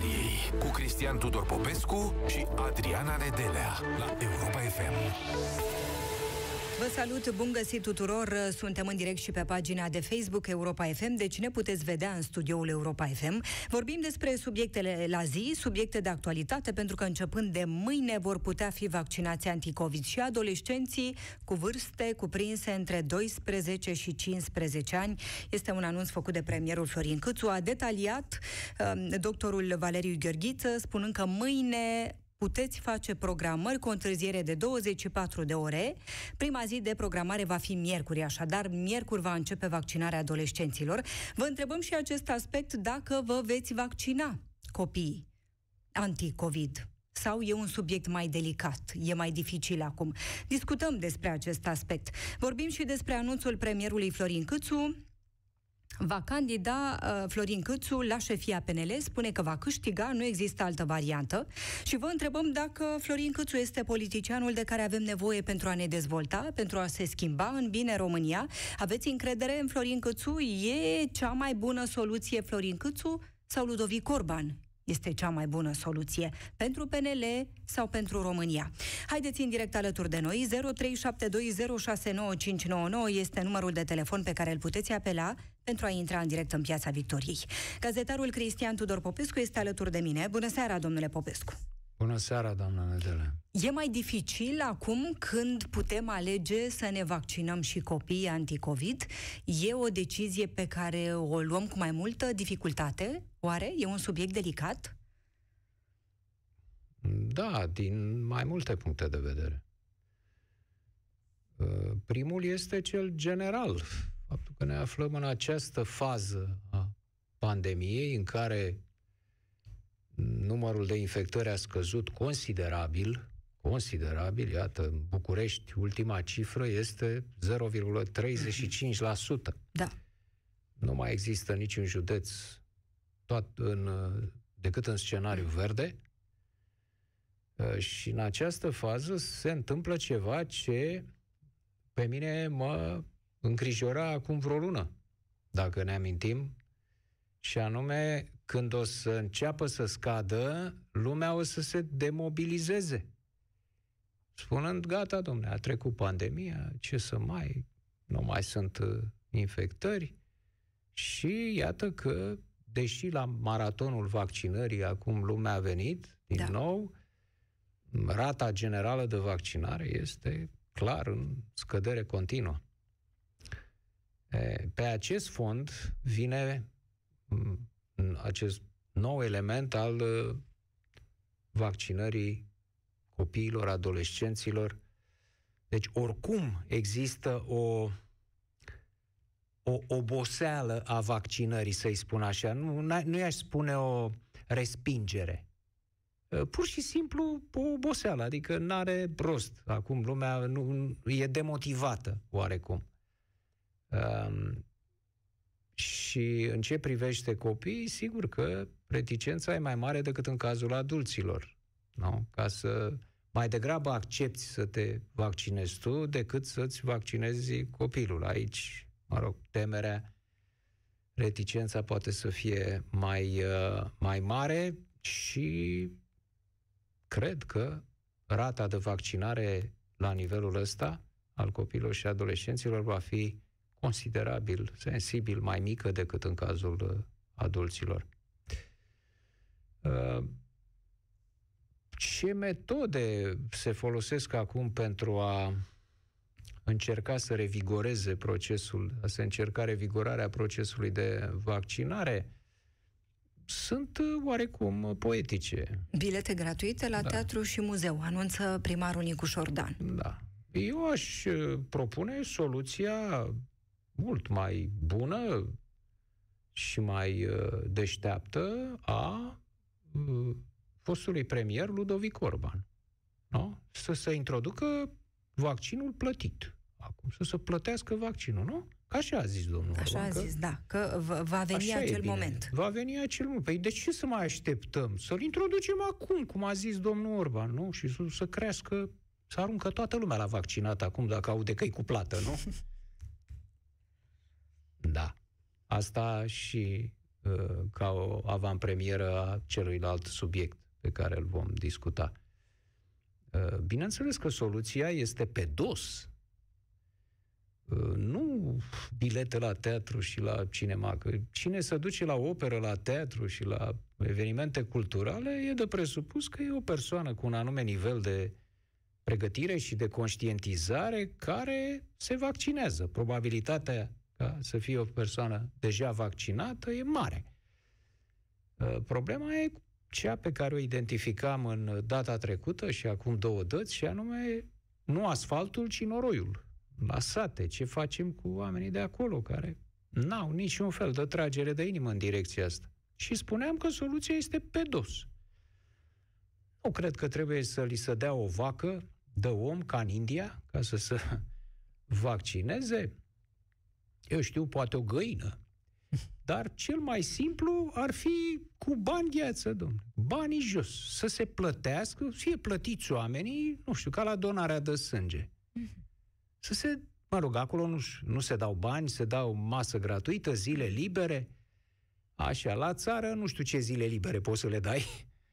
istoriei cu Cristian Tudor Popescu și Adriana Nedelea la Europa FM. Vă salut, bun găsit tuturor! Suntem în direct și pe pagina de Facebook Europa FM, deci ne puteți vedea în studioul Europa FM. Vorbim despre subiectele la zi, subiecte de actualitate, pentru că începând de mâine vor putea fi vaccinați anticovid și adolescenții cu vârste cuprinse între 12 și 15 ani. Este un anunț făcut de premierul Florin Câțu. A detaliat um, doctorul Valeriu Gheorghiță, spunând că mâine puteți face programări cu o întârziere de 24 de ore. Prima zi de programare va fi miercuri, așadar miercuri va începe vaccinarea adolescenților. Vă întrebăm și acest aspect dacă vă veți vaccina copiii anti-COVID sau e un subiect mai delicat, e mai dificil acum. Discutăm despre acest aspect. Vorbim și despre anunțul premierului Florin Câțu, va candida uh, Florin Câțu la șefia PNL, spune că va câștiga, nu există altă variantă și vă întrebăm dacă Florin Câțu este politicianul de care avem nevoie pentru a ne dezvolta, pentru a se schimba în bine România. Aveți încredere în Florin Câțu? E cea mai bună soluție Florin Câțu sau Ludovic Orban? este cea mai bună soluție pentru PNL sau pentru România. Haideți în direct alături de noi. 0372069599 este numărul de telefon pe care îl puteți apela pentru a intra în direct în Piața Victoriei. Gazetarul Cristian Tudor Popescu este alături de mine. Bună seara, domnule Popescu! Bună seara, doamna Nedele! E mai dificil acum când putem alege să ne vaccinăm și copiii anticovid? E o decizie pe care o luăm cu mai multă dificultate? Oare? E un subiect delicat? Da, din mai multe puncte de vedere. Uh, primul este cel general. Faptul că ne aflăm în această fază a pandemiei în care numărul de infectări a scăzut considerabil, considerabil, iată, în București, ultima cifră este 0,35%. Da. Nu mai există niciun județ tot în, decât în scenariu verde. Și în această fază se întâmplă ceva ce pe mine mă îngrijora acum vreo lună. Dacă ne amintim, și anume când o să înceapă să scadă, lumea o să se demobilizeze. Spunând, gata, domnule, a trecut pandemia, ce să mai, nu mai sunt uh, infectări. Și iată că, deși la maratonul vaccinării acum lumea a venit, din da. nou, rata generală de vaccinare este clar în scădere continuă. Pe acest fond vine acest nou element al uh, vaccinării copiilor, adolescenților. Deci, oricum există o, o oboseală a vaccinării, să-i spun așa. Nu, nu i-aș spune o respingere. Uh, pur și simplu o oboseală, adică nu are rost. Acum lumea nu, e demotivată, oarecum. Um, și în ce privește copiii, sigur că reticența e mai mare decât în cazul adulților. Nu? Ca să mai degrabă accepti să te vaccinezi tu decât să-ți vaccinezi copilul. Aici, mă rog, temerea, reticența poate să fie mai, uh, mai mare și cred că rata de vaccinare la nivelul ăsta al copilor și adolescenților va fi considerabil, sensibil, mai mică decât în cazul uh, adulților. Uh, ce metode se folosesc acum pentru a încerca să revigoreze procesul, a se încerca revigorarea procesului de vaccinare, sunt uh, oarecum poetice. Bilete gratuite la da. teatru și muzeu, anunță primarul Nicu Șordan. Da. Eu aș propune soluția mult mai bună și mai uh, deșteaptă a uh, fostului premier Ludovic Orban. Nu? Să se introducă vaccinul plătit. Acum, să se plătească vaccinul, nu? Ca așa a zis domnul Așa Orban, a zis, că... da, că va veni acel moment. Va veni acel moment. Păi de ce să mai așteptăm? Să-l introducem acum, cum a zis domnul Orban, nu? Și să, să crească, să aruncă toată lumea la vaccinat acum, dacă aude că e cu plată, nu? Da. Asta și uh, ca o avantpremieră a celuilalt subiect pe care îl vom discuta. Uh, bineînțeles că soluția este pe dos. Uh, nu bilete la teatru și la cinema. Că cine se duce la operă, la teatru și la evenimente culturale e de presupus că e o persoană cu un anume nivel de pregătire și de conștientizare care se vaccinează. Probabilitatea ca să fie o persoană deja vaccinată e mare. Uh, problema e cea pe care o identificam în data trecută și acum două dăți, și anume nu asfaltul, ci noroiul. La sate, ce facem cu oamenii de acolo, care n-au niciun fel de tragere de inimă în direcția asta. Și spuneam că soluția este pe dos. Nu cred că trebuie să li se dea o vacă de om ca în India, ca să se vaccineze. Eu știu, poate o găină. Dar cel mai simplu ar fi cu bani gheață, domnule. Banii jos. Să se plătească, fie plătiți oamenii, nu știu, ca la donarea de sânge. Să se, mă rog, acolo nu, nu se dau bani, se dau masă gratuită, zile libere. Așa, la țară, nu știu ce zile libere poți să le dai,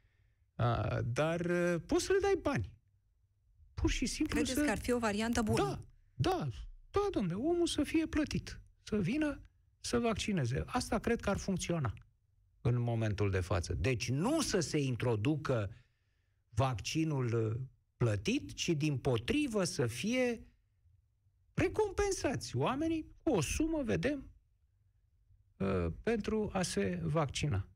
a, dar uh, poți să le dai bani. Pur și simplu Credeți să... că ar fi o variantă bună? Da, da, da, domnule, omul să fie plătit, să vină să vaccineze. Asta cred că ar funcționa în momentul de față. Deci nu să se introducă vaccinul uh, plătit, ci din potrivă să fie recompensați oamenii cu o sumă, vedem, uh, pentru a se vaccina.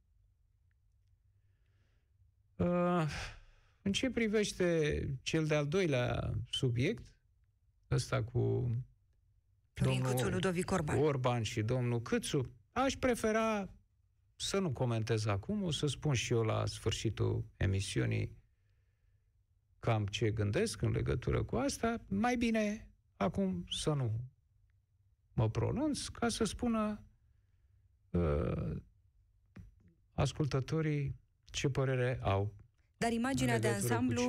Uh, în ce privește cel de-al doilea subiect, ăsta cu Florin Câțu, Ludovic Orban. Orban și domnul Câțu, aș prefera să nu comentez acum, o să spun și eu la sfârșitul emisiunii cam ce gândesc în legătură cu asta. Mai bine acum să nu mă pronunț ca să spună uh, ascultătorii ce părere au dar imaginea de ansamblu,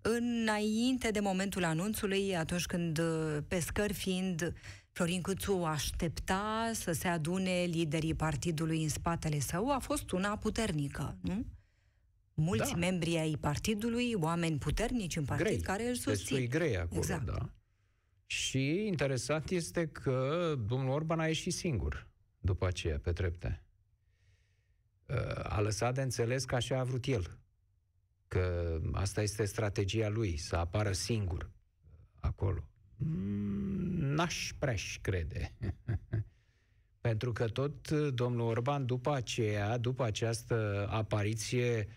înainte de momentul anunțului, atunci când, uh, pe scări fiind, Florin Câțu aștepta să se adune liderii partidului în spatele său, a fost una puternică, nu? Mulți da. membri ai partidului, oameni puternici în partid, grei. care îl susțin. Destui grei acolo, exact. da. Și interesant este că domnul Orban a ieșit singur după aceea, pe trepte. Uh, a lăsat de înțeles că așa a vrut el că asta este strategia lui, să apară singur acolo. Mm, n-aș prea crede. Pentru că tot domnul Orban, după aceea, după această apariție,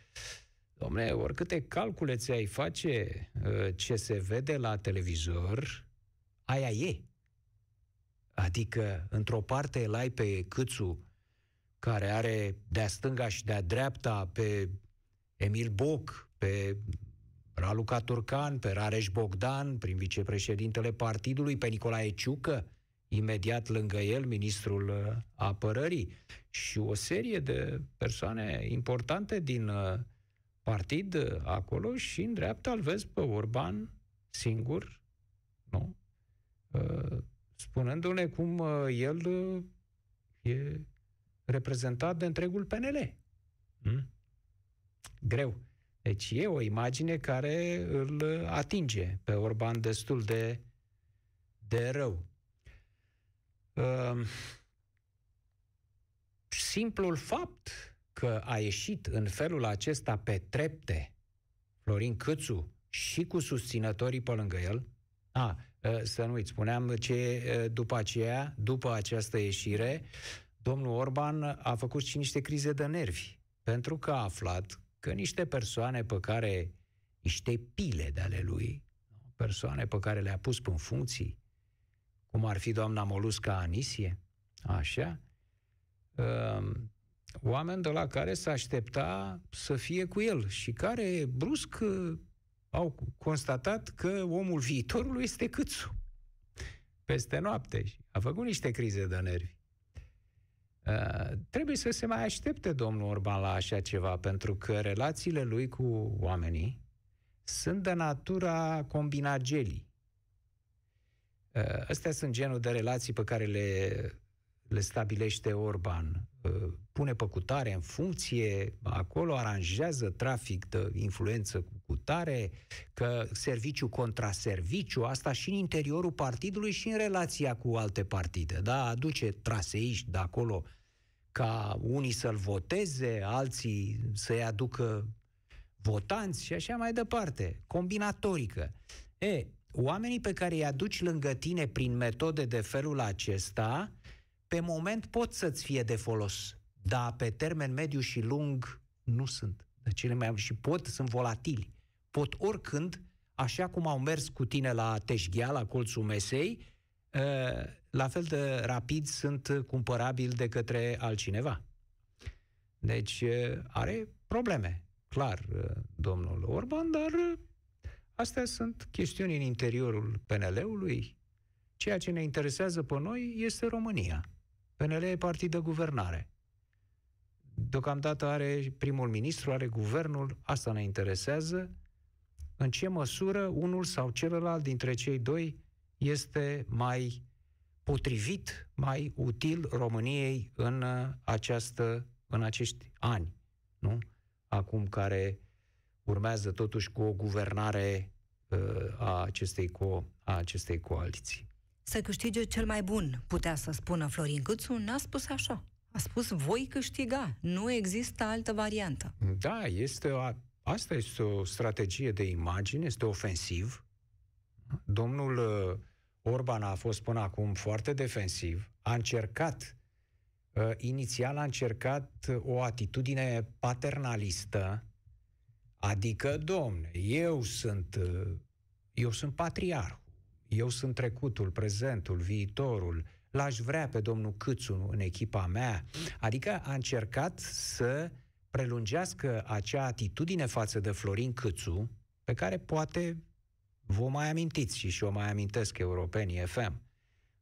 domne, oricâte calcule ți-ai face, ă, ce se vede la televizor, aia e. Adică, într-o parte îl ai pe Câțu, care are de-a stânga și de-a dreapta pe Emil Boc, pe Raluca Turcan, pe Rareș Bogdan, prin vicepreședintele partidului, pe Nicolae Ciucă, imediat lângă el, ministrul uh, apărării, și o serie de persoane importante din uh, partid uh, acolo și în dreapta îl vezi pe Orban singur, nu? Spunându-ne cum el e reprezentat de întregul PNL. Hmm? greu. Deci e o imagine care îl atinge pe Orban destul de, de rău. Uh, simplul fapt că a ieșit în felul acesta pe trepte Florin Câțu și cu susținătorii pe lângă el, a, ă, să nu uiți, spuneam ce ă, după aceea, după această ieșire, domnul Orban a făcut și niște crize de nervi, pentru că a aflat că niște persoane pe care, niște pile de ale lui, persoane pe care le-a pus în funcții, cum ar fi doamna Molusca Anisie, așa, um, oameni de la care s-a aștepta să fie cu el și care brusc au constatat că omul viitorului este câțu. Peste noapte. A făcut niște crize de nervi. Uh, trebuie să se mai aștepte domnul Orban la așa ceva, pentru că relațiile lui cu oamenii sunt de natura combinagelii. Uh, astea sunt genul de relații pe care le le stabilește Orban, uh, pune pe cutare în funcție, acolo aranjează trafic de influență cu cutare, că serviciu contra serviciu, asta și în interiorul partidului și în relația cu alte partide. Da, aduce traseiști de acolo ca unii să-l voteze, alții să-i aducă votanți și așa mai departe. Combinatorică. E, oamenii pe care îi aduci lângă tine prin metode de felul acesta, pe moment pot să-ți fie de folos, dar pe termen mediu și lung nu sunt. De cele mai și pot, sunt volatili. Pot oricând, așa cum au mers cu tine la Teșghea, la colțul mesei, ă, la fel de rapid sunt cumpărabili de către altcineva. Deci ă, are probleme, clar, ă, domnul Orban, dar astea sunt chestiuni în interiorul PNL-ului. Ceea ce ne interesează pe noi este România. PNL e partid de guvernare. Deocamdată are primul ministru, are guvernul, asta ne interesează. În ce măsură unul sau celălalt dintre cei doi este mai potrivit, mai util României în această, în acești ani, nu? Acum care urmează totuși cu o guvernare uh, a, acestei co- a acestei coaliții să câștige cel mai bun, putea să spună Florin Câțu, n-a spus așa. A spus, voi câștiga, nu există altă variantă. Da, este o, asta este o strategie de imagine, este ofensiv. Domnul uh, Orban a fost până acum foarte defensiv, a încercat, uh, inițial a încercat o atitudine paternalistă, adică, domne, eu sunt, uh, eu sunt patriarh, eu sunt trecutul, prezentul, viitorul, l-aș vrea pe domnul Câțu în echipa mea. Adică a încercat să prelungească acea atitudine față de Florin Câțu, pe care poate vă mai amintiți și și o mai amintesc europenii FM,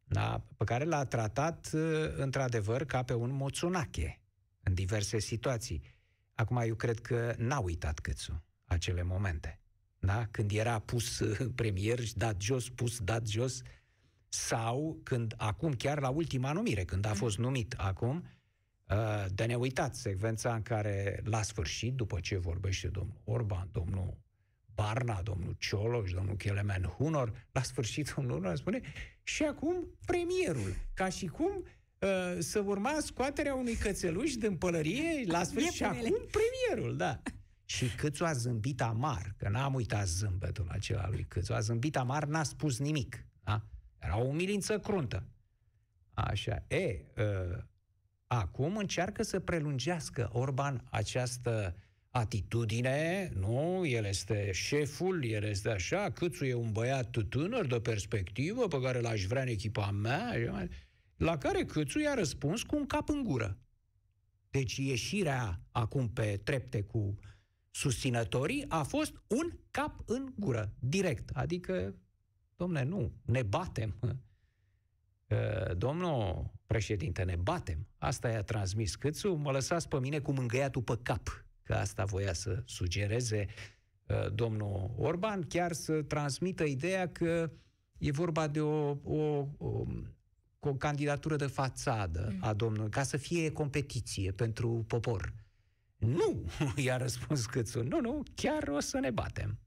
da? pe care l-a tratat într-adevăr ca pe un moțunache în diverse situații. Acum eu cred că n-a uitat Câțu acele momente da? când era pus uh, premier, dat jos, pus, dat jos, sau când acum, chiar la ultima numire, când a mm. fost numit acum, uh, de ne uitat secvența în care, la sfârșit, după ce vorbește domnul Orban, domnul Barna, domnul Cioloș, domnul Kelemen Hunor, la sfârșit domnul Hunor spune și acum premierul, ca și cum uh, să urma scoaterea unui cățeluș din pălărie la sfârșit și acum premierul, da. Și Câțu a zâmbit amar, că n-am uitat zâmbetul acela lui Câțu, a zâmbit amar, n-a spus nimic. Da? Era o umilință cruntă. Așa. E, uh, acum încearcă să prelungească Orban această atitudine, nu, el este șeful, el este așa, Câțu e un băiat tânăr de perspectivă pe care l-aș vrea în echipa mea, la care Câțu i-a răspuns cu un cap în gură. Deci ieșirea acum pe trepte cu susținătorii a fost un cap în gură, direct. Adică, domne, nu, ne batem. Domnul președinte, ne batem. Asta i-a transmis Câțu, mă lăsați pe mine cu mângâiatul pe cap, că asta voia să sugereze domnul Orban, chiar să transmită ideea că e vorba de o, o, o, o candidatură de fațadă mm. a domnului, ca să fie competiție pentru popor. Nu, i-a răspuns Câțu, nu, nu, chiar o să ne batem.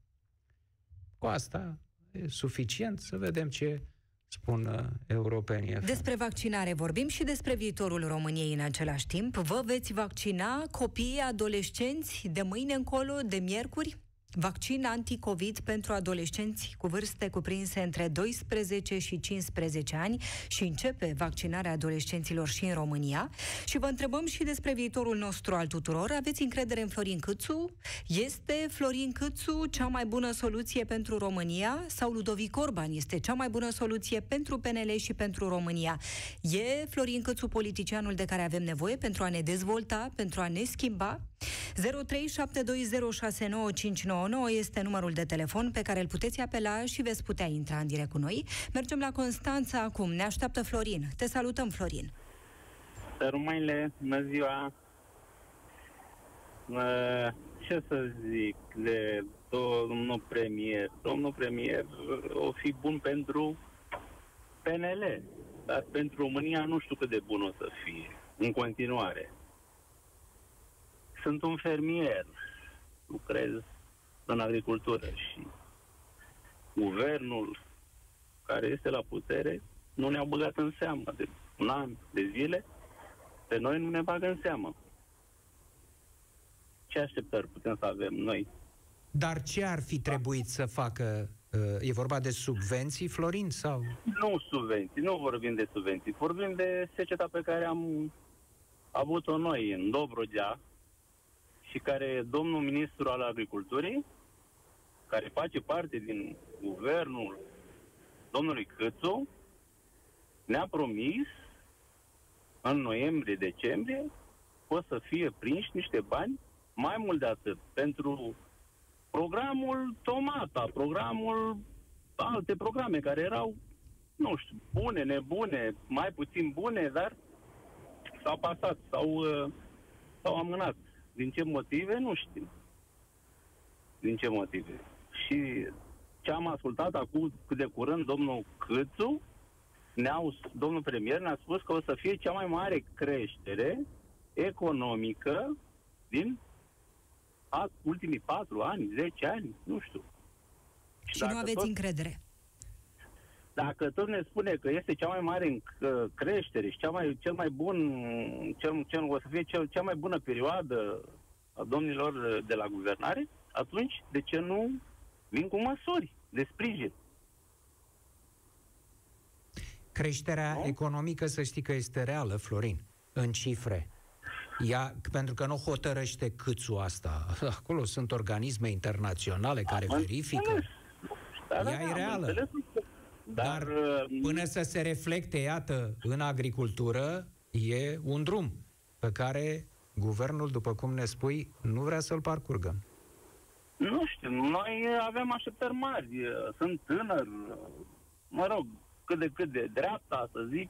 Cu asta e suficient să vedem ce spun uh, europenii. Despre vaccinare vorbim și despre viitorul României în același timp. Vă veți vaccina copiii, adolescenți de mâine încolo, de miercuri? Vaccin anti-COVID pentru adolescenți cu vârste cuprinse între 12 și 15 ani și începe vaccinarea adolescenților și în România. Și vă întrebăm și despre viitorul nostru al tuturor. Aveți încredere în Florin Câțu? Este Florin Câțu cea mai bună soluție pentru România? Sau Ludovic Orban este cea mai bună soluție pentru PNL și pentru România? E Florin Câțu politicianul de care avem nevoie pentru a ne dezvolta, pentru a ne schimba? 0372069599 este numărul de telefon pe care îl puteți apela și veți putea intra în direct cu noi. Mergem la Constanța acum. Ne așteaptă Florin. Te salutăm, Florin. Rămâinile, bună ziua! Ce să zic de domnul premier? Domnul premier o fi bun pentru PNL. Dar pentru România nu știu cât de bun o să fie în continuare. Sunt un fermier, lucrez în agricultură și guvernul care este la putere nu ne-a băgat în seamă de un an de zile, pe noi nu ne bagă în seamă. Ce așteptări putem să avem noi? Dar ce ar fi trebuit să facă? uh, E vorba de subvenții, Florin, sau? Nu subvenții, nu vorbim de subvenții, vorbim de seceta pe care am avut-o noi în Dobrogea și care domnul ministru al agriculturii, care face parte din guvernul domnului Câțu, ne-a promis în noiembrie-decembrie o să fie prinși niște bani mai mult de atât pentru programul Tomata, programul alte programe care erau, nu știu, bune, nebune, mai puțin bune, dar s-au pasat, s-au, uh, s-au amânat. Din ce motive, nu știu. Din ce motive. Și ce am ascultat acum cât de curând, domnul Câțu, ne-au, domnul premier ne-a spus că o să fie cea mai mare creștere economică din a, ultimii patru ani, 10 ani, nu știu. Și nu dacă aveți tot- încredere. Dacă tot ne spune că este cea mai mare înc- creștere și cea mai, cel mai bun, cel, cel, o să fie cel, cea mai bună perioadă a domnilor de la guvernare, atunci de ce nu vin cu măsuri de sprijin? Creșterea Nu? economică, să știi că este reală, Florin, în cifre. Ea, pentru că nu hotărăște câțu asta. Acolo sunt organisme internaționale care Am verifică. înțeles. Da, Ea e am reală. înțeles. Dar, Dar uh, până să se reflecte, iată, în agricultură, e un drum pe care guvernul, după cum ne spui, nu vrea să-l parcurgă. Nu știu, noi avem așteptări mari. Sunt tânăr, mă rog, cât de cât de dreapta, să zic,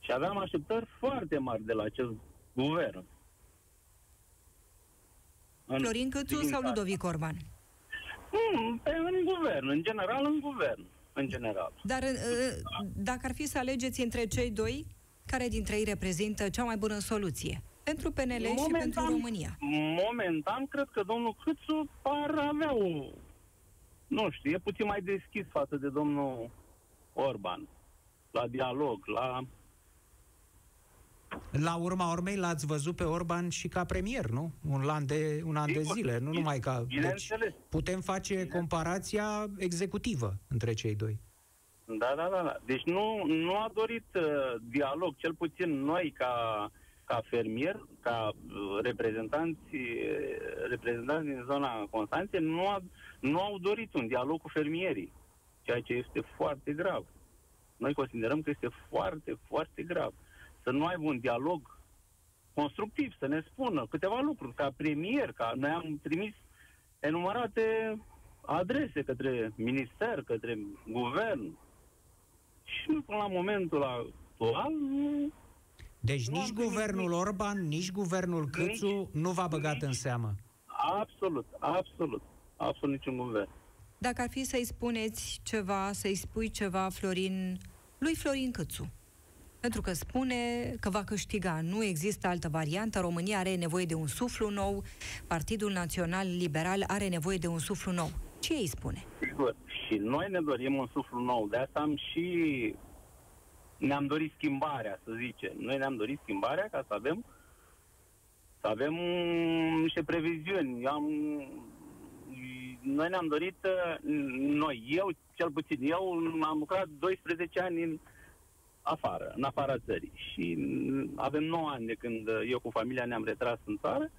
și aveam așteptări foarte mari de la acest guvern. În Florin Câțu sau privința Ludovic Orban? asta. Mm, pe, în guvern, în general în guvern, în general. Dar uh, dacă ar fi să alegeți între cei doi, care dintre ei reprezintă cea mai bună soluție? Pentru PNL și pentru România. Momentan, cred că domnul Câțu par avea o... Nu știu, e puțin mai deschis față de domnul Orban. La dialog, la... La urma urmei l-ați văzut pe Orban și ca premier, nu? Un an de, un an de Sigur, zile, nu bine- numai ca... Deci bineînțeles. putem face comparația executivă între cei doi. Da, da, da. da. Deci nu, nu a dorit uh, dialog, cel puțin noi ca, ca fermier, ca uh, reprezentanți, uh, reprezentanți din zona Constanței, nu, a, nu au dorit un dialog cu fermierii, ceea ce este foarte grav. Noi considerăm că este foarte, foarte grav. Să nu aibă un dialog constructiv, să ne spună câteva lucruri. Ca premier, ca noi am trimis enumărate adrese către minister, către guvern. Și până la momentul actual, nu, Deci Nu nici am primit guvernul nici- Orban, nici guvernul Câțu nu v-a băgat nici- în seamă. absolut, absolut, absolut niciun guvern. Dacă ar fi să-i spuneți ceva, să-i spui ceva, Florin, lui Florin Câțu. Pentru că spune că va câștiga. Nu există altă variantă. România are nevoie de un suflu nou. Partidul Național Liberal are nevoie de un suflu nou. Ce îi spune? Sigur. Și noi ne dorim un suflu nou. De asta am și ne-am dorit schimbarea, să zicem. Noi ne-am dorit schimbarea ca să avem să avem niște previziuni. Eu am, noi ne-am dorit, uh, noi, eu, cel puțin, eu am lucrat 12 ani în afară, în afara țării. Și mm, avem 9 ani de când uh, eu cu familia ne-am retras în țară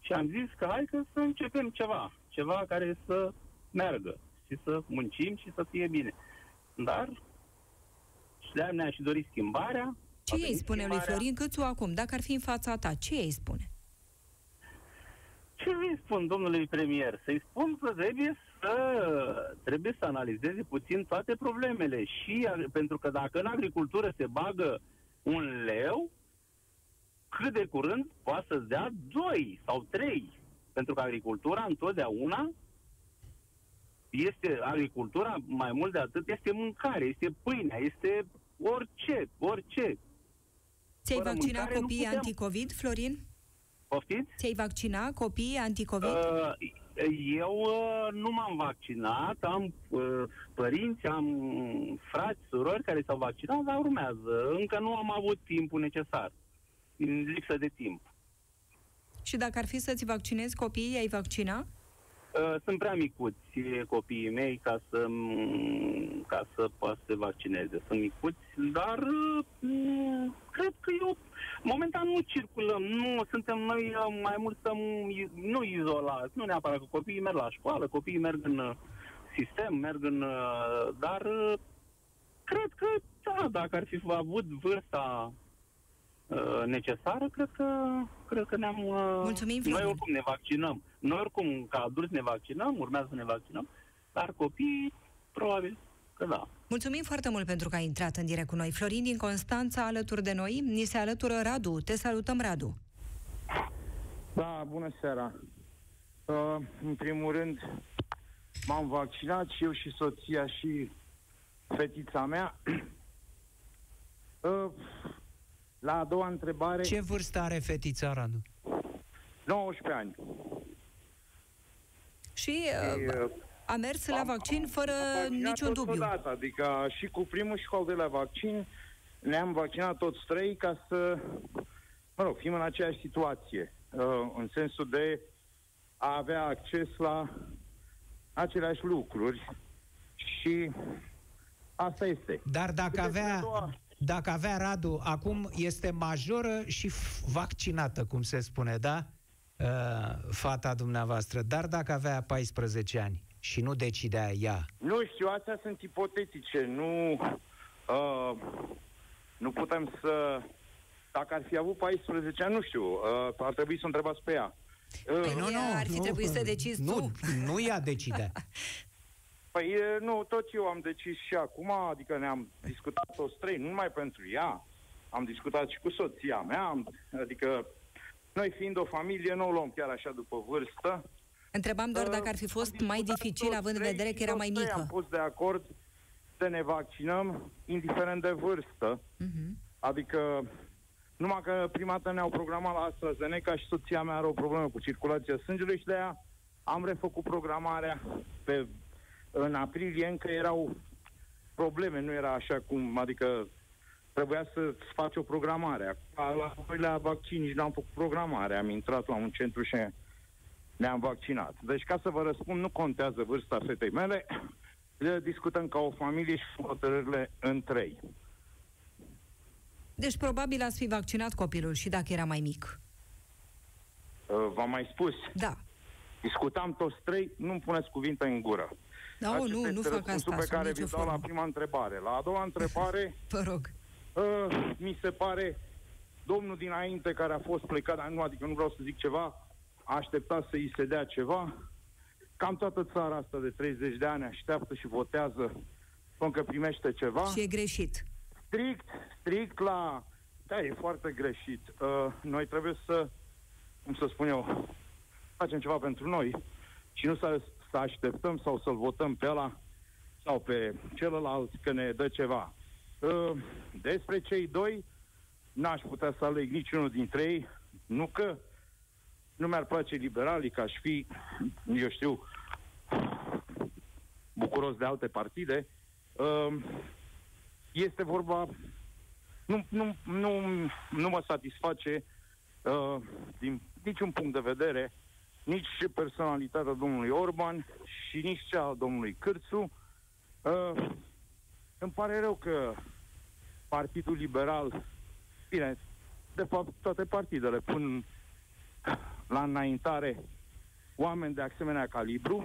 și am zis că hai că să începem ceva, ceva care să meargă și să muncim și să fie bine. Dar și de ne-a și dorit schimbarea. Ce A îi venit spune lui schimbarea. Florin Câțu acum? Dacă ar fi în fața ta, ce îi spune? Ce îi spun domnului premier? Să-i spun că trebuie să, trebuie să analizeze puțin toate problemele și pentru că dacă în agricultură se bagă un leu, cât de curând poate să-ți dea doi sau trei. Pentru că agricultura întotdeauna este agricultura, mai mult de atât, este mâncare, este pâinea, este orice, orice. Ți-ai Fără vaccinat mâncare nu copiii putem. anticovid, Florin? Poftiți? Ți-ai vaccinat copiii anticovid? Uh, eu uh, nu m-am vaccinat, am uh, părinți, am frați, surori care s-au vaccinat, dar urmează. Încă nu am avut timpul necesar, din lipsă de timp. Și dacă ar fi să-ți vaccinezi copiii, ai vaccina? Uh, sunt prea micuți eh, copiii mei ca să, m- ca să poată să se vaccineze. Sunt micuți, dar uh, m- cred că eu, momentan nu circulăm, nu suntem noi uh, mai mult să nu izolați, nu neapărat că copiii merg la școală, copiii merg în uh, sistem, merg în... uh, Dar uh, cred că, da, dacă ar fi avut vârsta uh, necesară, cred că, cred că ne-am... uh, Mulțumim, Noi Florin. oricum ne vaccinăm. Noi oricum, ca adulți, ne vaccinăm, urmează să ne vaccinăm, dar copiii, probabil că da. Mulțumim foarte mult pentru că ai intrat în direct cu noi. Florin din Constanța alături de noi. Ni se alătură Radu. Te salutăm, Radu. Da, bună seara. Uh, în primul rând, m-am vaccinat și eu și soția și fetița mea. Uh, la a doua întrebare, Ce vârstă are fetița Radu? 19 ani. Și Și, uh, uh, a mers la am- vaccin fără am vaccinat niciun dubiu. totodată, Adică și cu primul și cu al doilea vaccin ne-am vaccinat toți trei ca să, mă rog, fim în aceeași situație. Uh, în sensul de a avea acces la aceleași lucruri și asta este. Dar dacă Vedeți, avea, a doua- dacă avea Radu, acum este majoră și f- vaccinată, cum se spune, da? Uh, fata dumneavoastră. Dar dacă avea 14 ani și nu decidea ea, Nu știu, astea sunt ipotetice, nu, uh, nu putem să... Dacă ar fi avut 14 ani, nu știu, uh, ar trebui să o întrebați pe ea. Uh, Păi nu, ar fi trebuit să decizi nu, tu. Nu ea decide. Păi e, nu, tot eu am decis și acum, adică ne-am discutat toți trei, nu numai pentru ea, am discutat și cu soția mea, am, adică noi fiind o familie, nu o luăm chiar așa după vârstă. Întrebam doar Uh, dacă ar fi fost am mai discutat dificil, toți având în trei vedere și că era toți mai trei Am mică. fost de acord să ne vaccinăm, indiferent de vârstă. Mhm. Adică, numai că prima dată ne-au programat la AstraZeneca și soția mea are o problemă cu circulația sângelui și de aia am refăcut programarea pe, în aprilie, încă erau probleme, nu era așa cum, adică trebuia să faci o programare. Acum, La doilea vaccin nici n-am făcut programare, am intrat la un centru și ne-am vaccinat. Deci, ca să vă răspund, nu contează vârsta fetei mele, le discutăm ca o familie și hotărârile în trei. Deci probabil ați fi vaccinat copilul și dacă era mai mic. Uh, V-am mai spus, Da. discutam toți trei, nu-mi puneți cuvinte în gură. Da, o, Acesta nu, nu este fac răspunsul asta, pe sub care nicio vi dau la formă. prima întrebare. La a doua întrebare, Vă rog. Uh, mi se pare, domnul dinainte care a fost plecat, dar nu, adică nu vreau să zic ceva, a așteptat să îi se dea ceva. Cam toată țara asta de 30 de ani așteaptă și votează până că primește ceva. Și e greșit. strict, strict la... Da, e foarte greșit. Uh, noi trebuie să, cum să spun eu, facem ceva pentru noi și nu să, să așteptăm sau să-l votăm pe ăla sau pe celălalt că ne dă ceva. Uh, despre cei doi, n-aș putea să aleg niciunul dintre ei, nu că nu mi-ar place liberalii, că aș fi, eu știu, bucuros de alte partide, uh, este vorba nu, nu, nu, nu mă satisface uh, din niciun punct de vedere nici personalitatea domnului Orban și nici cea a domnului Cârțu. Uh, îmi pare rău că Partidul Liberal, bine, de fapt toate partidele pun la înaintare oameni de asemenea calibru.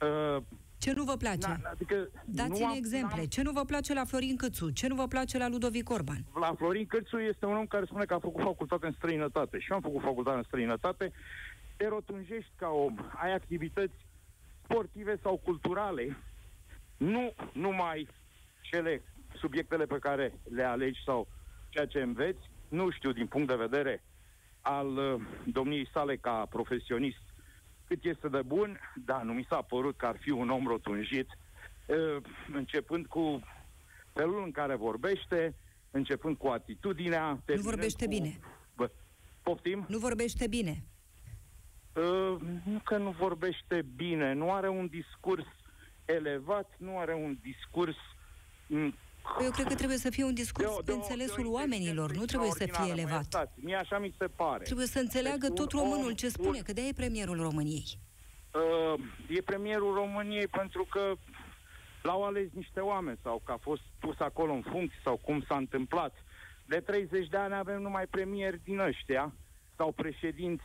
Uh, Ce nu vă place? na, adică nu Dați-ne am- exemple. n-am- Ce nu vă place la Florin Câțu? Ce nu vă place la Ludovic Orban? la Florin Cârțu este un om care spune că a făcut facultate în străinătate. Și eu am făcut facultate în străinătate. Te rotunjești ca om, ai activități sportive sau culturale, nu numai cele subiectele pe care le alegi sau ceea ce înveți, nu știu din punct de vedere al uh, domniei sale ca profesionist cât este de bun, da, nu mi s-a părut că ar fi un om rotunjit, uh, începând cu felul în care vorbește, începând cu atitudinea... Nu vorbește cu... bine. Bă, poftim? Nu vorbește bine. Uh, nu că nu vorbește bine, nu are un discurs elevat, nu are un discurs... Mm, eu cred că trebuie să fie un discurs de, de, pe înțelesul oamenilor, nu trebuie să fie elevat. Stați, mie așa mi se pare. Trebuie să înțeleagă deci tot românul ce spune, că de-aia e premierul României. Uh, e premierul României pentru că l-au ales niște oameni sau că a fost pus acolo în funcție sau cum s-a întâmplat. De 30 de ani avem numai premieri din ăștia sau președinți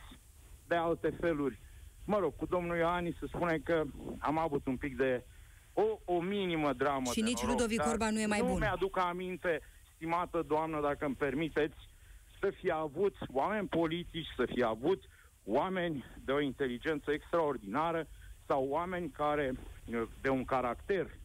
de alte feluri. Mă rog, cu domnul Ioani se spune că am avut un pic de o, o minimă dramă Și de nici noroc, Ludovic Orban nu e mai nu bun. Nu mi-aduc aminte, stimată doamnă, dacă îmi permiteți, să fie avut oameni politici, să fie avut oameni de o inteligență extraordinară sau oameni care de un caracter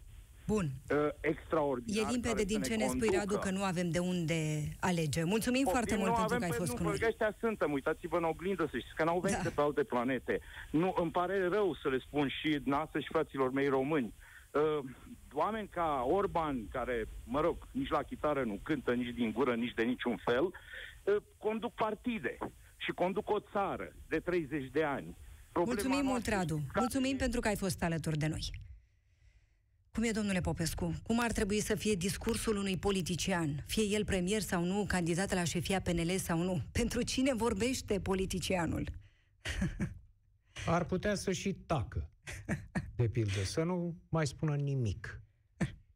Bun. Uh, extraordinar. E limpede din ce ne spui, Radu, că nu avem de unde alege. Mulțumim Optim, foarte mult pentru că ai fost cu noi. Nu, ăștia suntem, uitați-vă în oglindă, să știți că n-au venit da. de pe alte planete. Nu, îmi pare rău să le spun și noastră și fraților mei români. Uh, oameni ca Orban, care, mă rog, nici la chitară nu cântă, nici din gură, nici de niciun fel, uh, conduc partide și conduc o țară de 30 de ani. Problema Mulțumim mult, Radu. Mulțumim pentru că ai fost alături de noi. Cum e, domnule Popescu? Cum ar trebui să fie discursul unui politician? Fie el premier sau nu, candidat la șefia PNL sau nu? Pentru cine vorbește politicianul? Ar putea să și tacă, de pildă, să nu mai spună nimic.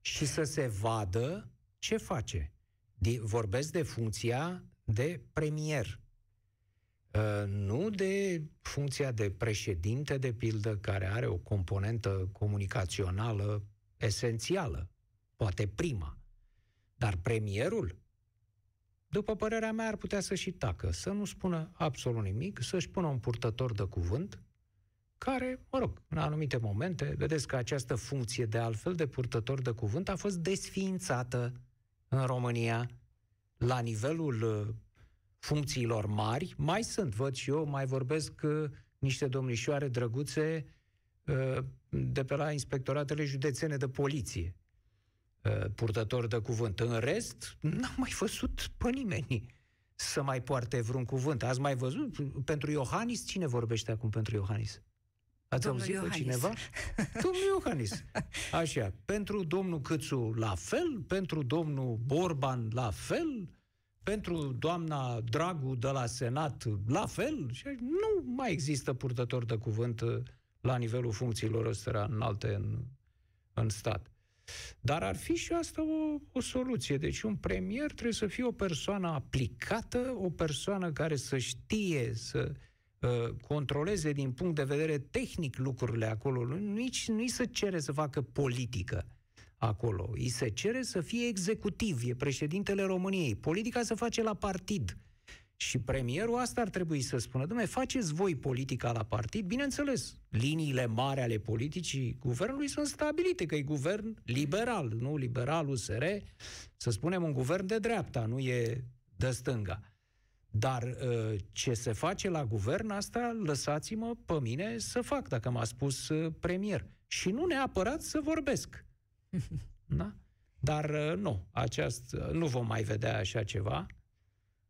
Și să se vadă ce face. Vorbesc de funcția de premier. Uh, nu de funcția de președinte, de pildă, care are o componentă comunicațională esențială, poate prima. Dar premierul, după părerea mea, ar putea să și tacă, să nu spună absolut nimic, să-și pună un purtător de cuvânt, care, mă rog, în anumite momente, vedeți că această funcție de altfel de purtător de cuvânt a fost desființată în România la nivelul uh, funcțiilor mari. Mai sunt, văd și eu, mai vorbesc uh, niște domnișoare drăguțe uh, de pe la inspectoratele județene de poliție, uh, purtător de cuvânt. În rest, n-am mai văzut pe nimeni să mai poarte vreun cuvânt. Ați mai văzut? Pentru Iohannis, cine vorbește acum pentru Iohannis? Ați domnul auzit Iohannis. pe cineva? domnul Iohannis. Așa. Pentru domnul Câțu la fel, pentru domnul Borban la fel, pentru doamna Dragu de la Senat la fel. Și nu mai există purtător de cuvânt uh, la nivelul funcțiilor ăstora înalte în, în stat. Dar ar fi și asta o, o soluție. Deci un premier trebuie să fie o persoană aplicată, o persoană care să știe, să uh, controleze din punct de vedere tehnic lucrurile acolo. Nici nu-i să cere să facă politică acolo. Îi se cere să fie executiv, e președintele României. Politica se face la partid. Și premierul asta ar trebui să spună, dumne, faceți voi politica la partid, bineînțeles, liniile mari ale politicii guvernului sunt stabilite, că e guvern liberal, nu liberal USR, să spunem un guvern de dreapta, nu e de stânga. Dar uh, ce se face la guvern, asta lăsați-mă pe mine să fac, dacă m-a spus uh, premier. Și nu neapărat să vorbesc. da? Dar uh, nu, aceast, nu vom mai vedea așa ceva.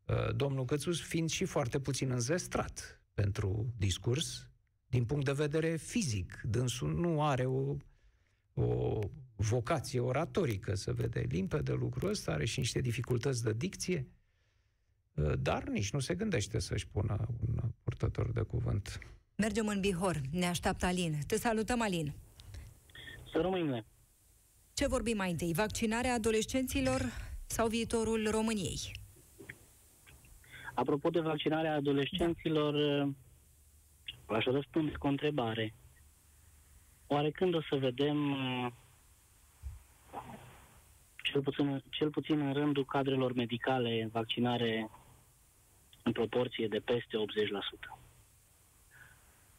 Uh, domnul Cățus fiind și foarte puțin înzestrat pentru discurs, din punct de vedere fizic. Dânsul nu are o, o vocație oratorică, să vede limpede lucrul ăsta, are și niște dificultăți de dicție, uh, dar nici nu se gândește să-și pună un purtător de cuvânt. Mergem în Bihor. Ne așteaptă Alin. Te salutăm, Alin. Să rămâne. Ce vorbim mai întâi? Vaccinarea adolescenților sau viitorul României? Apropo de vaccinarea adolescenților, da. aș răspunde cu o întrebare. Oare când o să vedem, cel puțin, cel puțin în rândul cadrelor medicale, vaccinare în proporție de peste 80%?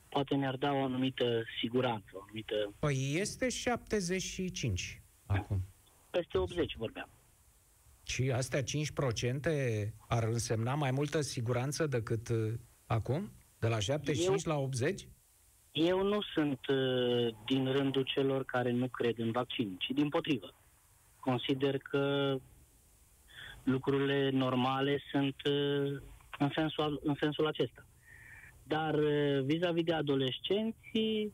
Poate ne-ar da o anumită siguranță, o anumită... Păi este 75 acum. Peste 80 vorbeam. Și astea 5% ar însemna mai multă siguranță decât uh, acum? De la 75 Eu... la 80? Eu nu sunt uh, din rândul celor care nu cred în vaccin, ci din potrivă. Consider că lucrurile normale sunt uh, în sensul, în sensul acesta. Dar uh, vis-a-vis de adolescenți,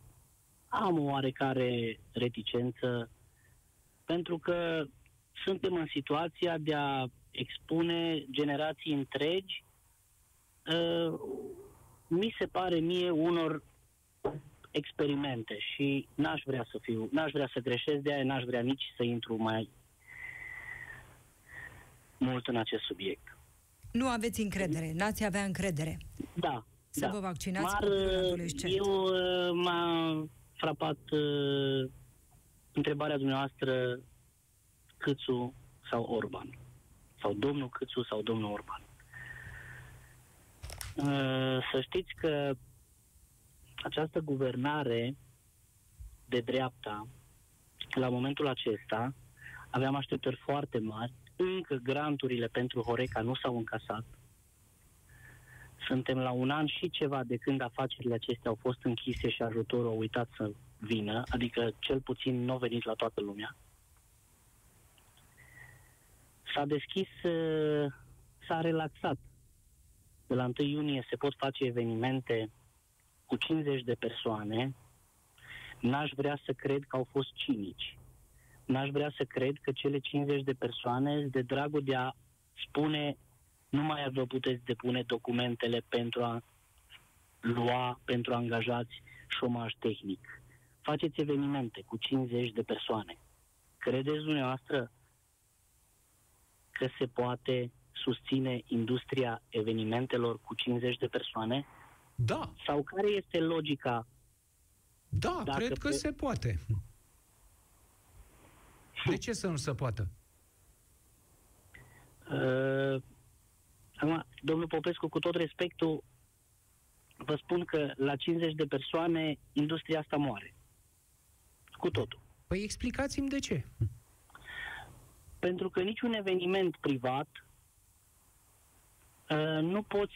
am o oarecare reticență pentru că suntem în situația de a expune generații întregi uh, mi se pare mie unor experimente și n-aș vrea să fiu, n-aș vrea să greșesc, de aia n-aș vrea nici să intru mai mult în acest subiect. Nu aveți încredere, n-ați avea încredere. Da. Să da. vă vaccinați Mar, copilul adolescent. Eu uh, m-a frapat uh, întrebarea dumneavoastră Câțu sau Orban. Sau domnul Câțu sau domnul Orban. Uh, să știți că această guvernare de dreapta, la momentul acesta, aveam așteptări foarte mari, încă granturile pentru Horeca nu s-au încasat. Suntem la un an și ceva de când afacerile acestea au fost închise și ajutorul a uitat să vină, adică cel puțin nu a venit la toată lumea. S-a deschis, uh, s-a relaxat. De la 1 iunie se pot face evenimente cu 50 de persoane. N-aș vrea să cred că au fost cinici. N-aș vrea să cred că cele 50 de persoane, de dragul de a spune nu mai vă puteți depune documentele pentru a lua pentru angajați șomaj tehnic. Faceți evenimente cu 50 de persoane. Credeți dumneavoastră că se poate susține industria evenimentelor cu 50 de persoane? Da, Sau care este logica? da, Dacă cred că pe- se poate. De ce să nu se poată? Uh, acum, domnul Popescu, cu tot respectul, vă spun că la 50 de persoane industria asta moare. Cu totul. Păi explicați-mi de ce. Pentru că niciun eveniment privat uh, nu poți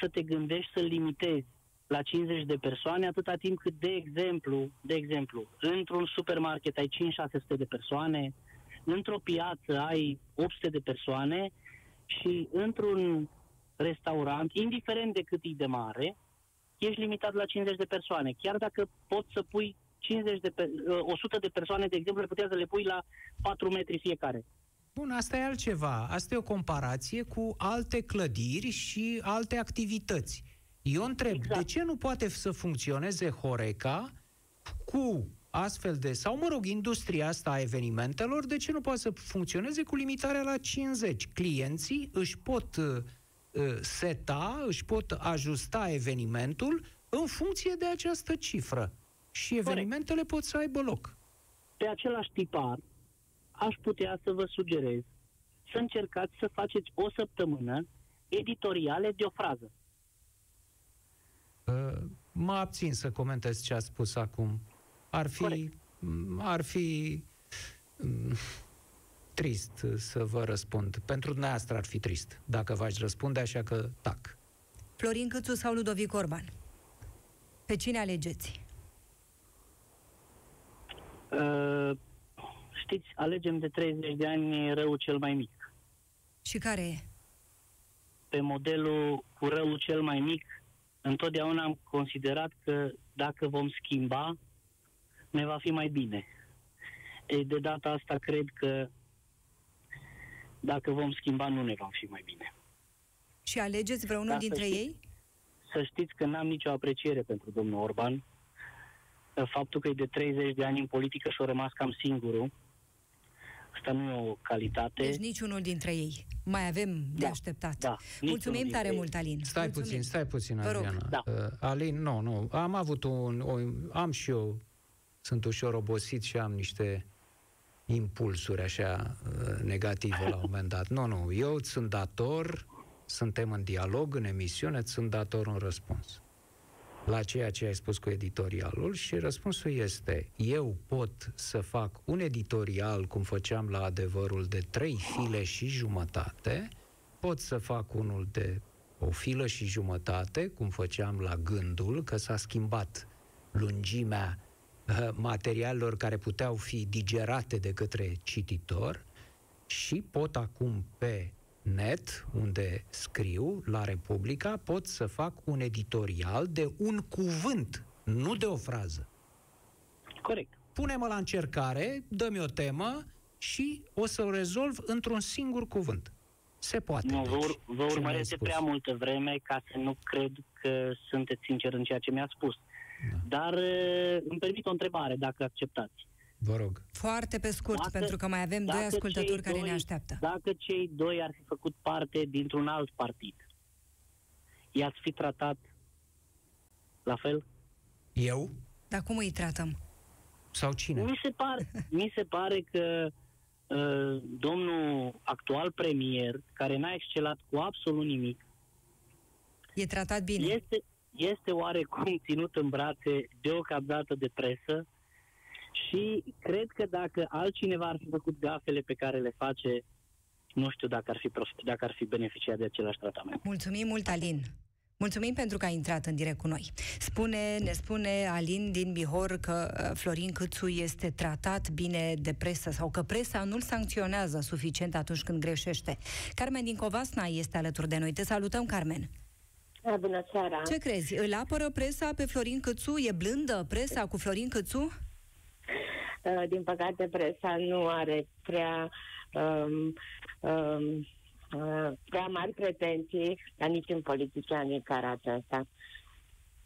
să te gândești să limitezi la 50 de persoane atâta timp cât, de exemplu, de exemplu, într-un supermarket ai 5-600 de persoane, într-o piață ai 800 de persoane și într-un restaurant, indiferent de cât e de mare, ești limitat la 50 de persoane. Chiar dacă poți să pui 50 de pe, uh, 100 de persoane, de exemplu, le puteai să le pui la 4 metri fiecare. Bun, asta e altceva. Asta e o comparație cu alte clădiri și alte activități. Eu întreb, Exact. de ce nu poate să funcționeze Horeca cu astfel de, sau mă rog, industria asta a evenimentelor, de ce nu poate să funcționeze cu limitarea la 50? Clienții își pot uh, uh, seta, își pot ajusta evenimentul în funcție de această cifră. Și evenimentele pot să aibă loc. Pe același tipar, aș putea să vă sugerez să încercați să faceți o săptămână editoriale de o frază. Uh, Mă abțin să comentez ce a spus acum. Ar fi, Corect. m, ar fi m, trist să vă răspund. Pentru dumneavoastră ar fi trist dacă v-aș răspunde, așa că tac. Florin Câțu sau Ludovic Orban? Pe cine alegeți? Uh, știți, alegem de 30 de ani răul cel mai mic. Și care e? Pe modelul cu răul cel mai mic, întotdeauna am considerat că dacă vom schimba, ne va fi mai bine. Ei, de data asta cred că dacă vom schimba, nu ne va fi mai bine. Și alegeți vreunul Da, să dintre știți. ei? Să știți că n-am nicio apreciere pentru domnul Orban. Faptul că e de 30 de ani în politică și a rămas cam singurul, asta nu e o calitate. Deci niciunul dintre ei. Mai avem de Da, așteptat. da, niciunul Mulțumim dintre tare ei. mult, Alin. Stai Mulțumim. puțin, stai puțin, Vă rog. Adriana. Da. Uh, Alin, nu, nu. Am avut un, o, am și eu, sunt ușor obosit și am niște impulsuri așa uh, negative la un moment dat. Nu, nu, eu îți sunt dator, suntem în dialog, în emisiune, îți sunt dator un răspuns la ceea ce ai spus cu editorialul și răspunsul este eu pot să fac un editorial cum făceam la adevărul de trei file și jumătate, pot să fac unul de o filă și jumătate, cum făceam la gândul, că s-a schimbat lungimea uh, materialelor care puteau fi digerate de către cititor și pot acum pe net, unde scriu, la Republica, pot să fac un editorial de un cuvânt, nu de o frază. Corect. Pune-mă la încercare, dă-mi o temă și o să o rezolv într-un singur cuvânt. Se poate. Nu, deci, vă, ur- vă ce urmăresc mi-ai de spus. prea multă vreme ca să nu cred că sunteți sincer în ceea ce mi-ați spus. Da. Dar uh, îmi permit o întrebare, dacă acceptați. Vă rog. Foarte pe scurt, Dacă- pentru că mai avem doi dacă ascultători cei care doi- ne așteaptă. Dacă cei doi ar fi făcut parte dintr-un alt partid, i-ați fi tratat la fel? Eu? Dar cum îi tratăm? Sau cine? Mi se pare, mi se pare că uh, domnul actual premier, care n-a excelat cu absolut nimic, E tratat bine. este, este oarecum ținut în brațe deocamdată de presă și cred că dacă altcineva ar fi făcut gafele pe care le face, nu știu dacă ar fi, prof- dacă ar fi beneficiat de același tratament. Mulțumim mult, Alin. Mulțumim pentru că ai intrat în direct cu noi. Spune, ne spune Alin din Bihor că uh, Florin Câțu este tratat bine de presă sau că presa nu-l sancționează suficient atunci când greșește. Carmen din Covasna este alături de noi. Te salutăm, Carmen. Da, Bună seara! Ce crezi? Îl apără presa pe Florin Câțu? E blândă presa cu Florin Câțu? Uh, Din păcate, presa nu are prea, um, um, uh, prea mari pretenții la niciun politician din cara aceasta.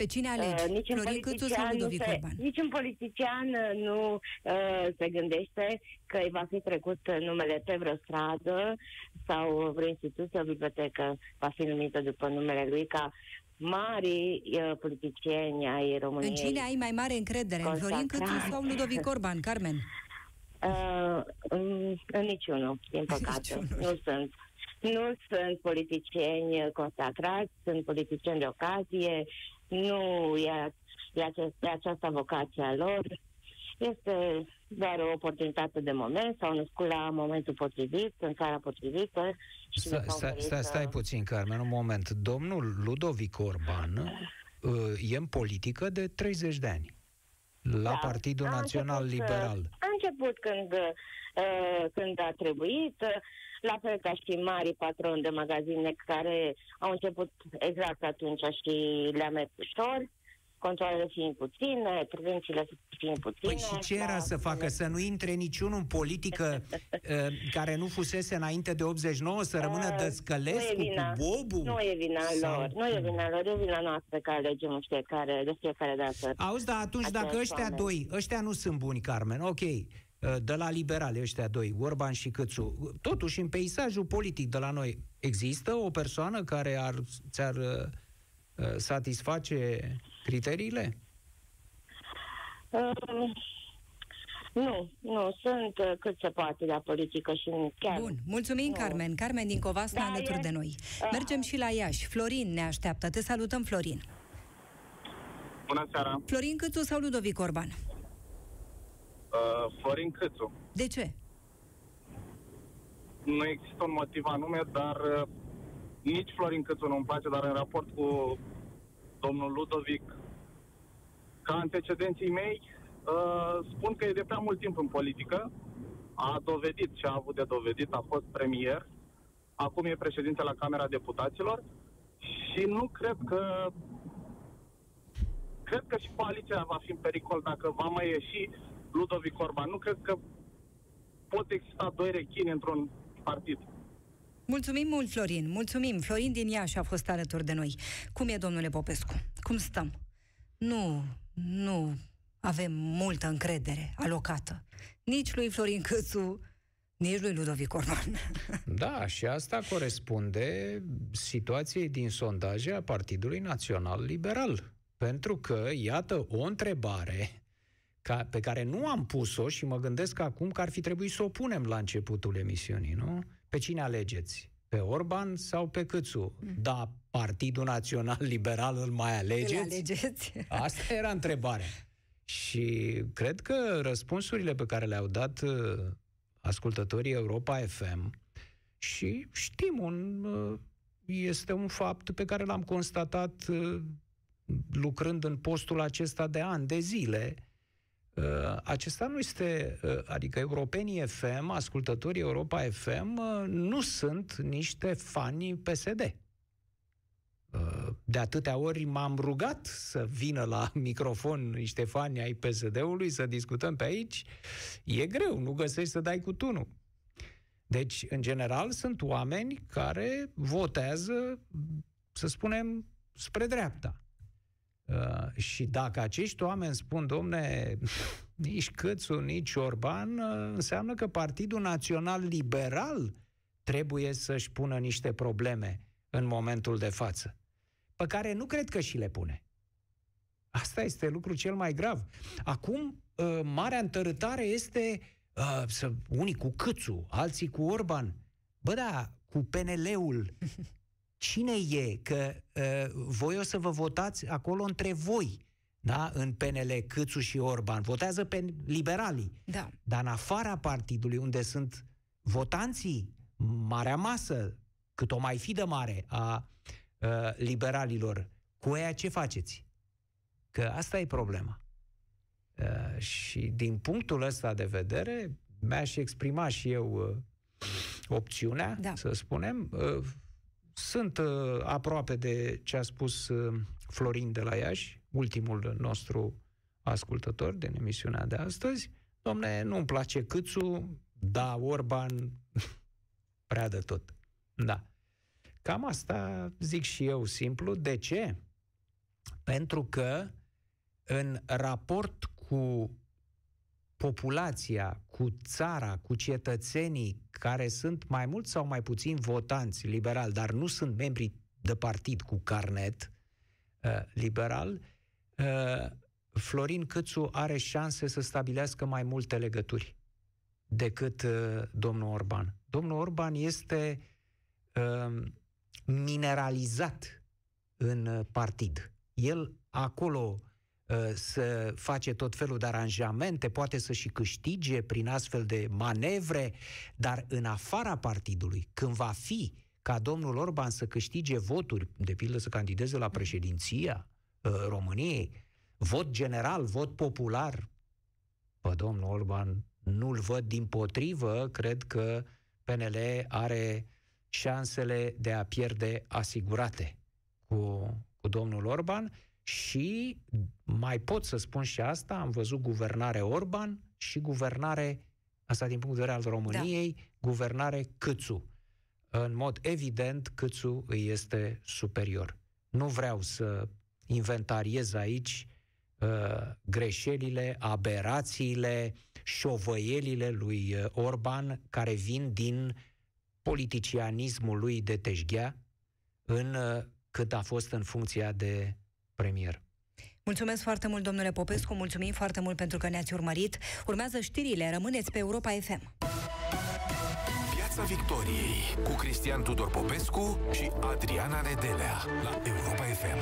Pe cine alegi? Uh, niciun Florin Câțu sau politician nu Ludovic se, Orban? niciun politician uh, nu uh, se gândește că îi va fi trecut numele pe vreo stradă sau vreo instituție, o bibliotecă va fi numită după numele lui ca mari uh, politicieni ai României. În cine ai mai mare încredere? În Florin Câțu consacrat. sau Ludovic Orban, Carmen? Uh, în, în niciunul, din păcate. Niciunul. nu sunt. Nu sunt politicieni consacrați, sunt politicieni de ocazie, nu e, e, acest, e această vocație a lor. Este doar o oportunitate de moment, s-au născut la momentul potrivit, în țara potrivită. Și Stai, le s-au stai, oferit, stai, stai uh, puțin, Carmen, un moment. Domnul Ludovic Orban uh, e în politică de 30 de ani. La Da. Partidul A Național început, Liberal. uh, A început când, uh, când a trebuit, uh, la fel ca și mari patroni de magazine care au început exact atunci și le-a mers ușor, controlele fiind puține, prevențiile fiind puține. Păi și ce era da, să facă? Să nu intre niciunul în politică uh, care nu fusese înainte de 89, să rămână Uh, Dăscălescu nu e vina. cu Bobu? Nu e vina Sau- lor, nu e vina lor, e vina noastră că alegem în fiecare, de fiecare dată. Auzi, dar atunci Aceiași dacă ăștia oameni. doi, ăștia nu sunt buni, Carmen, ok, uh, de la liberale ăștia doi, Orban și Câțu, totuși în peisajul politic de la noi există o persoană care ar, ți-ar uh, uh, satisface criteriile? Uh, nu, nu, sunt uh, cât se poate la politică și chiar... Bun, mulțumim, Nu. Carmen. Carmen din Covasna Da, alături e- de noi. Ah. Mergem și la Iași. Florin ne așteaptă. Te salutăm, Florin. Bună seara, Florin Câțu sau Ludovic Orban? uh, Florin Câțu. De ce? Nu există un motiv anume, dar uh, nici Florin Câțu nu-mi place, dar în raport cu domnul Ludovic, ca antecedenții mei, uh, spun că e de prea mult timp în politică, a dovedit și a avut de dovedit, a fost premier, acum e președinte la Camera Deputaților și nu cred că cred că și coaliția va fi în pericol dacă va mai ieși Ludovic Orban. Nu cred că pot exista doi rechini într-un partid. Mulțumim mult, Florin. Mulțumim. Florin din Iași a fost alături de noi. Cum e, domnule Popescu? Cum stăm? Nu, nu avem multă încredere alocată. Nici lui Florin Câțu, nici lui Ludovic Orban. Da, și asta corespunde situației din sondaje a Partidului Național Liberal. Pentru că, iată, o întrebare ca, pe care nu am pus-o și mă gândesc acum că ar fi trebuit să o punem la începutul emisiunii, nu? Pe cine alegeți? Pe Orban sau pe Câțu? Da, Partidul Național Liberal îl mai Îl alegeți? alegeți? Asta era întrebarea. Și cred că răspunsurile pe care le-au dat uh, ascultătorii Europa FM și știm, un, uh, este un fapt pe care l-am constatat uh, lucrând în postul acesta de ani, de zile, uh, acesta nu este, uh, adică europenii FM, ascultătorii Europa FM, uh, nu sunt niște fani PSD. De atâtea ori m-am rugat să vină la microfon niște fani ai PSD-ului să discutăm pe aici. E greu, nu găsești să dai cu tunul. Deci, în general, sunt oameni care votează, să spunem, spre dreapta. Uh, și dacă acești oameni spun, domne, nici Câțu, nici Orban, uh, înseamnă că Partidul Național Liberal trebuie să-și pună niște probleme în momentul de față, pe care nu cred că și le pune. Asta este lucru cel mai grav. Acum, uh, marea întărâtare este uh, să, unii cu Câțu, alții cu Orban. Bă, da, cu PNL-ul cine e, că uh, voi o să vă votați acolo între voi, da? în PNL, Câțu și Orban. Votează pe liberalii. Da. Dar în afara partidului, unde sunt votanții, marea masă, cât o mai fi de mare, a uh, liberalilor, cu ea ce faceți? Că asta e problema. Uh, și din punctul ăsta de vedere, mi-aș exprima și eu uh, opțiunea, da. să spunem, uh, sunt uh, aproape de ce a spus uh, Florin de la Iași, ultimul nostru ascultător din emisiunea de astăzi. Domne, nu-mi place Câțu, da, Orban, prea de tot. Da. Cam asta zic și eu simplu. De ce? Pentru că în raport cu populația, cu țara, cu cetățenii care sunt mai mult sau mai puțin votanți liberal, dar nu sunt membri de partid cu carnet uh, liberal, uh, Florin Câțu are șanse să stabilească mai multe legături decât uh, domnul Orban. Domnul Orban este uh, mineralizat în uh, partid. El acolo Uh, să face tot felul de aranjamente, poate să și câștige prin astfel de manevre, dar în afara partidului, când va fi ca domnul Orban să câștige voturi, de pildă să candideze la președinția uh, României, vot general, vot popular, pe domnul Orban nu-l văd din potrivă, cred că PNL are șansele de a pierde asigurate cu, cu domnul Orban și mai pot să spun și asta, am văzut guvernare Orban și guvernare, asta din punct de vedere al României, da. guvernare Câțu. În mod evident, Câțu îi este superior. Nu vreau să inventariez aici uh, greșelile, aberațiile, șovăielile lui uh, Orban, care vin din politicianismul lui de teșghea, în uh, cât a fost în funcția de premier. Mulțumesc foarte mult, domnule Popescu, mulțumim foarte mult pentru că ne-ați urmărit. Urmează știrile, rămâneți pe Europa FM. Piața Victoriei cu Cristian Tudor Popescu și Adriana Nedelea la Europa FM.